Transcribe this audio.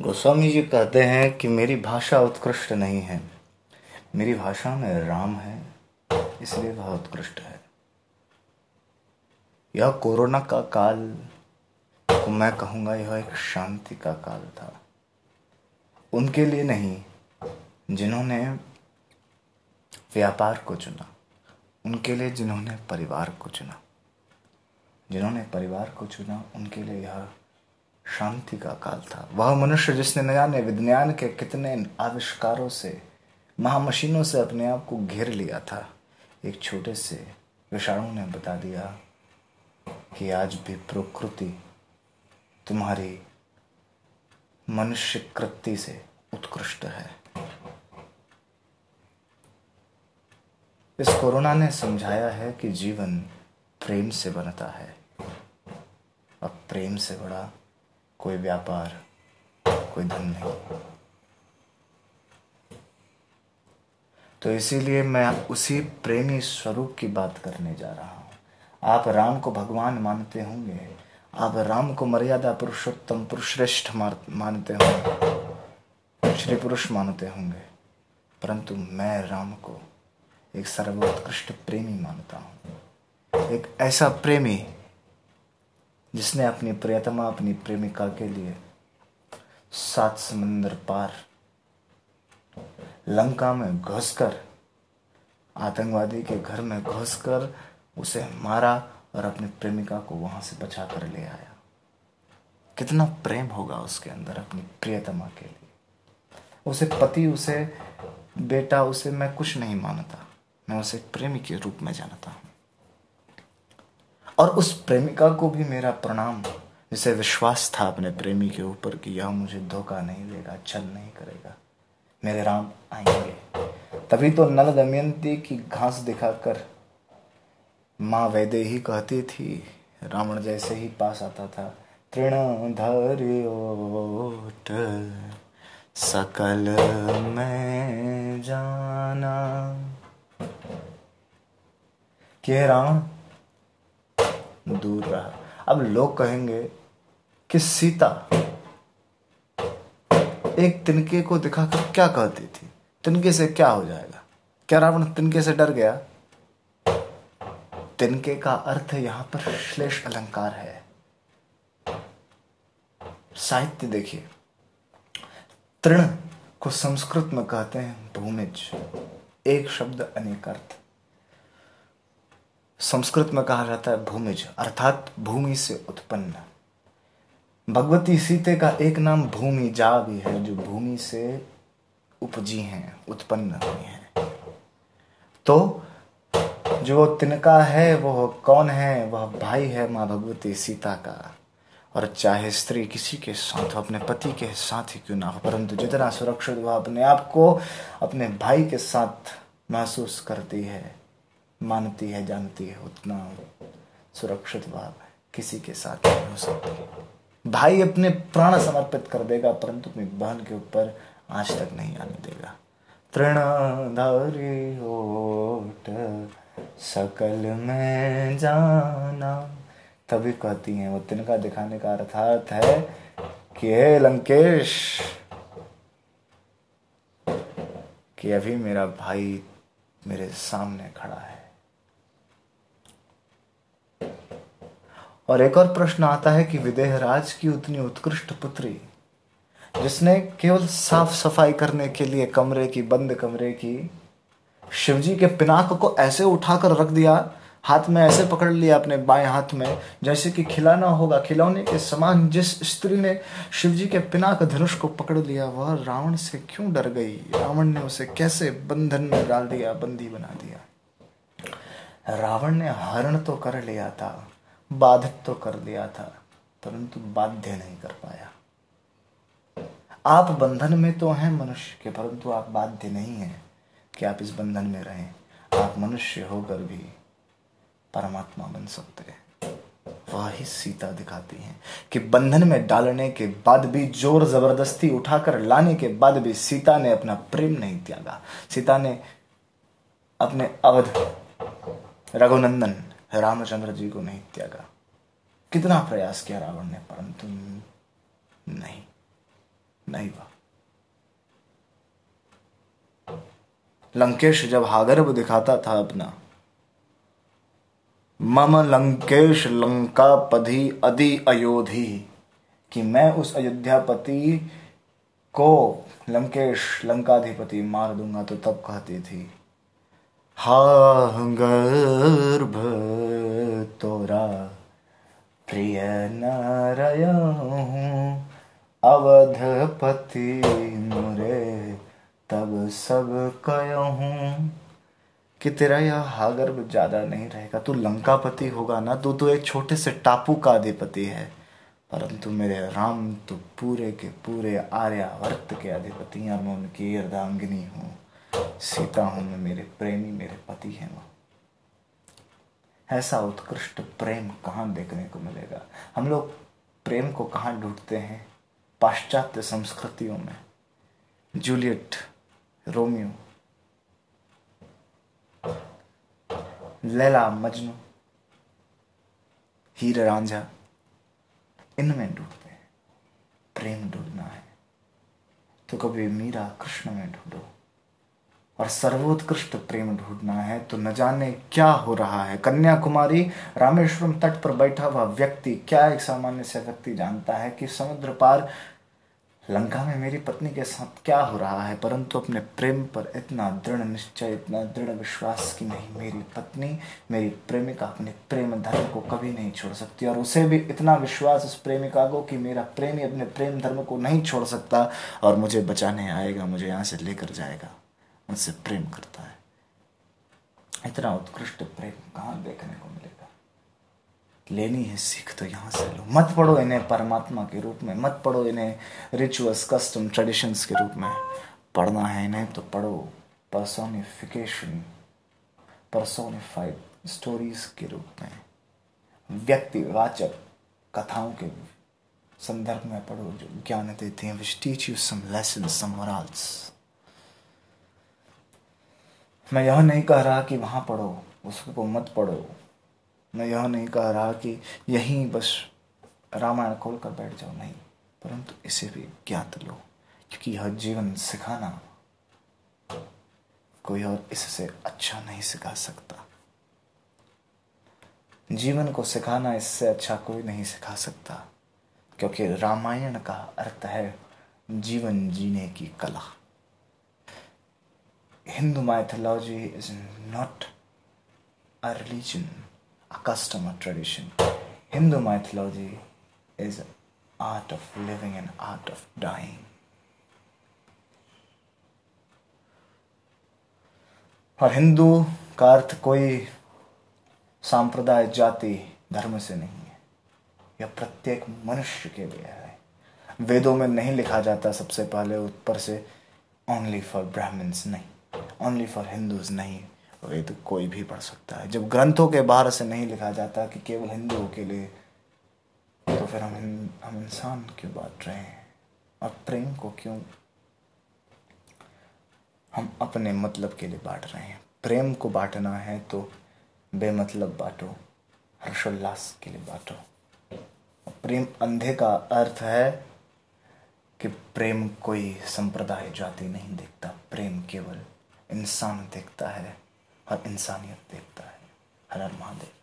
गोस्वामी जी कहते हैं कि मेरी भाषा उत्कृष्ट नहीं है। मेरी भाषा में राम है, इसलिए वह उत्कृष्ट है। यह कोरोना का काल को मैं कहूँगा यह एक शांति का काल था। उनके लिए नहीं, जिन्होंने व्यापार को चुना, उनके लिए जिन्होंने परिवार को चुना। जिन्होंने परिवार को चुना, उनके लिए यह शांति का काल था। वह मनुष्य जिसने न जाने विज्ञान के कितने आविष्कारों से, महामशीनों से अपने आप को घेर लिया था। एक छोटे से विषाणु ने बता दिया कि आज भी प्रकृति तुम्हारी मनुष्य कृति से उत्कृष्ट है। इस कोरोना ने समझाया है कि जीवन प्रेम से बनता है। अब प्रेम से बड़ा कोई व्यापार, कोई धन नहीं। तो इसीलिए मैं उसी प्रेमी स्वरूप की बात करने जा रहा हूँ। आप राम को भगवान मानते होंगे, आप राम को मर्यादा पुरुषोत्तम पुरुषश्रेष्ठ मानते होंगे, श्री पुरुष मानते होंगे, परंतु मैं राम को एक सर्वोत्कृष्ट प्रेमी मानता हूँ। एक ऐसा प्रेमी जिसने अपनी प्रियतमा अपनी प्रेमिका के लिए सात समंदर पार लंका में घुसकर, आतंकवादी के घर में घुसकर उसे मारा और अपनी प्रेमिका को वहाँ से बचा कर ले आया। कितना प्रेम होगा उसके अंदर अपनी प्रियतमा के लिए। उसे पति, उसे बेटा, उसे मैं कुछ नहीं मानता। मैं उसे प्रेमी के रूप में जानता हूँ। और उस प्रेमिका को भी मेरा प्रणाम। जिसे विश्वास था अपने प्रेमी के ऊपर कि यह मुझे धोखा नहीं देगा छल नहीं करेगा। मेरे राम आएँगे। तभी तो नल दमयंती की घास दिखाकर माँ वैदे ही कहती थी, रावण जैसे ही पास आता था, तृण धरियोट सकल में जाना। के रावण दूर रहा। अब लोग कहेंगे कि सीता एक तिनके को दिखाकर क्या कहती थी? तिनके से क्या हो जाएगा? क्या रावण तिनके से डर गया? तिनके का अर्थ यहाँ पर श्लेष अलंकार है। साहित्य देखिए। तृण को संस्कृत में कहते हैं भूमिज। एक शब्द अनेक अर्थ। संस्कृत में कहा जाता है भूमिज, अर्थात भूमि से उत्पन्न। भगवती सीते का एक नाम भूमि जा भी है, जो भूमि से उपजी हैं, उत्पन्न हुई हैं। तो जो तिनका है वह कौन है? वह भाई है माँ भगवती सीता का। और चाहे स्त्री किसी के साथ अपने पति के साथ ही क्यों ना हो, परंतु जितना सुरक्षित वह अपने आप को अपने भाई के साथ महसूस करती है। मानती है, जानती है, उतना सुरक्षित भाव किसी के साथ नहीं हो सकती। भाई अपने प्राण समर्पित कर देगा, परंतु अपनी बहन के ऊपर आज तक नहीं आने देगा। तृणधारी होट सकल में जाना। तभी कहती हैं, वो तिनका दिखाने का अर्थात है कि हे लंकेश, कि अभी मेरा भाई मेरे सामने खड़ा है। और एक और प्रश्न आता है कि विदेहराज की उतनी उत्कृष्ट पुत्री, जिसने केवल साफ़ सफ़ाई करने के लिए कमरे की, बंद कमरे की, शिवजी के पिनाक को ऐसे उठाकर रख दिया, हाथ में ऐसे पकड़ लिया अपने बाएँ हाथ में, जैसे कि खिलाना होगा खिलौने के समान जिस स्त्री ने शिवजी के पिनाक धनुष को पकड़ लिया, वह रावण से क्यों डर गई? रावण ने उसे कैसे बंधन में डाल दिया, बंदी बना दिया? रावण ने हरण तो कर लिया था। बाधित तो कर दिया था, परंतु बाध्य नहीं कर पाया। आप बंधन में तो हैं मनुष्य के, परंतु आप बाध्य नहीं हैं कि आप इस बंधन में रहें। आप मनुष्य होकर भी परमात्मा बन सकते हैं। वह ही सीता दिखाती हैं कि बंधन में डालने के बाद भी, ज़ोर ज़बरदस्ती उठाकर लाने के बाद भी सीता ने अपना प्रेम नहीं त्यागा। सीता ने अपने अवध रघुनंदन रामचंद्र जी को नहीं त्यागा। कितना प्रयास किया रावण ने, परंतु नहीं। नहीं हुआ। लंकेश जब हागर्भ दिखाता था अपना, मम लंकेश लंका पधि अदि अयोधि, कि मैं उस अयोध्यापति को लंकेश लंकाधिपति मार दूँगा तो तब कहती थी हा तोरा प्रिय नाराय अवधपति मुरे, तब सब कहूँ कि तेरा यह? हागर्भ ज़्यादा नहीं रहेगा। तू लंकापति होगा ना, तू तो एक छोटे से टापू का अधिपति है। परंतु मेरे राम तो पूरे के पूरे आर्यावर्त के अधिपति और मैं उनकी अर्धांगिनी हूँ। सीता हूँ मैं मेरे प्रेमी, मेरे पति हैं वो। ऐसा उत्कृष्ट प्रेम कहाँ देखने को मिलेगा? हम लोग प्रेम को कहाँ ढूंढते हैं? पाश्चात्य संस्कृतियों में। जूलियट, रोमियो, लैला, मजनू, हीर, रांझा, इनमें ढूंढते हैं। प्रेम ढूंढना है। तो कभी मीरा, कृष्ण में ढूंढो। और सर्वोत्कृष्ट प्रेम ढूंढना है तो न जाने क्या हो रहा है। कन्याकुमारी, रामेश्वरम तट पर बैठा हुआ व्यक्ति, क्या एक सामान्य से व्यक्ति जानता है कि समुद्र पार लंका में मेरी पत्नी के साथ क्या हो रहा है? परंतु अपने प्रेम पर इतना दृढ़ निश्चय, इतना दृढ़ विश्वास कि नहीं, मेरी पत्नी, मेरी प्रेमिका अपने प्रेम धर्म को कभी नहीं छोड़ सकती। और उसे भी इतना विश्वास उस प्रेमिका को कि मेरा प्रेमी अपने प्रेम धर्म को नहीं छोड़ सकता और मुझे बचाने आएगा, मुझे यहाँ से लेकर जाएगा। मुझसे प्रेम करता है इतना उत्कृष्ट प्रेम कहाँ देखने को मिलेगा लेनी है सीख तो यहाँ से लो मत पढ़ो इन्हें परमात्मा के रूप में मत पढ़ो इन्हें रिचुअल्स कस्टम ट्रेडिशंस के रूप में पढ़ना है इन्हें तो पढ़ो पर्सोनिफिकेशन पर्सोनिफाइड स्टोरीज के रूप में व्यक्तिवाचक कथाओं के संदर्भ में पढ़ो जो ज्ञान देते हैं which teach you some lesson some morals मैं यह नहीं कह रहा कि वहाँ पढ़ो, उसको मत पढ़ो। मैं यह नहीं कह रहा कि यहीं बस रामायण खोल कर बैठ जाओ, नहीं। परंतु इसे भी ज्ञात लो, क्योंकि यह जीवन सिखाना कोई और इससे अच्छा नहीं सिखा सकता। जीवन को सिखाना इससे अच्छा कोई नहीं सिखा सकता, क्योंकि रामायण का अर्थ है जीवन जीने की कला। Hindu mythology is not a religion a custom or tradition. Hindu mythology is art of living and art of dying. और हिंदू का अर्थ कोई सांप्रदाय जाति धर्म से नहीं है यह प्रत्येक मनुष्य के लिए है वेदों में नहीं लिखा जाता सबसे पहले, ऊपर से ओनली फॉर ब्राह्मण्स नहीं ओनली फॉर हिंदूज नहीं। वेद तो कोई भी पढ़ सकता है। जब ग्रंथों के बाहर से नहीं लिखा जाता कि केवल हिंदुओं के लिए तो फिर हम हम इंसान क्यों बांट रहे हैं? और प्रेम को क्यों हम अपने मतलब के लिए बांट रहे हैं? प्रेम को बांटना है तो बेमतलब बांटो, हर्षोल्लास के लिए बांटो। प्रेम अंधे का अर्थ है कि प्रेम कोई संप्रदाय, जाति नहीं देखता। प्रेम केवल इंसान देखता है और इंसानियत देखता है हर हर महादेव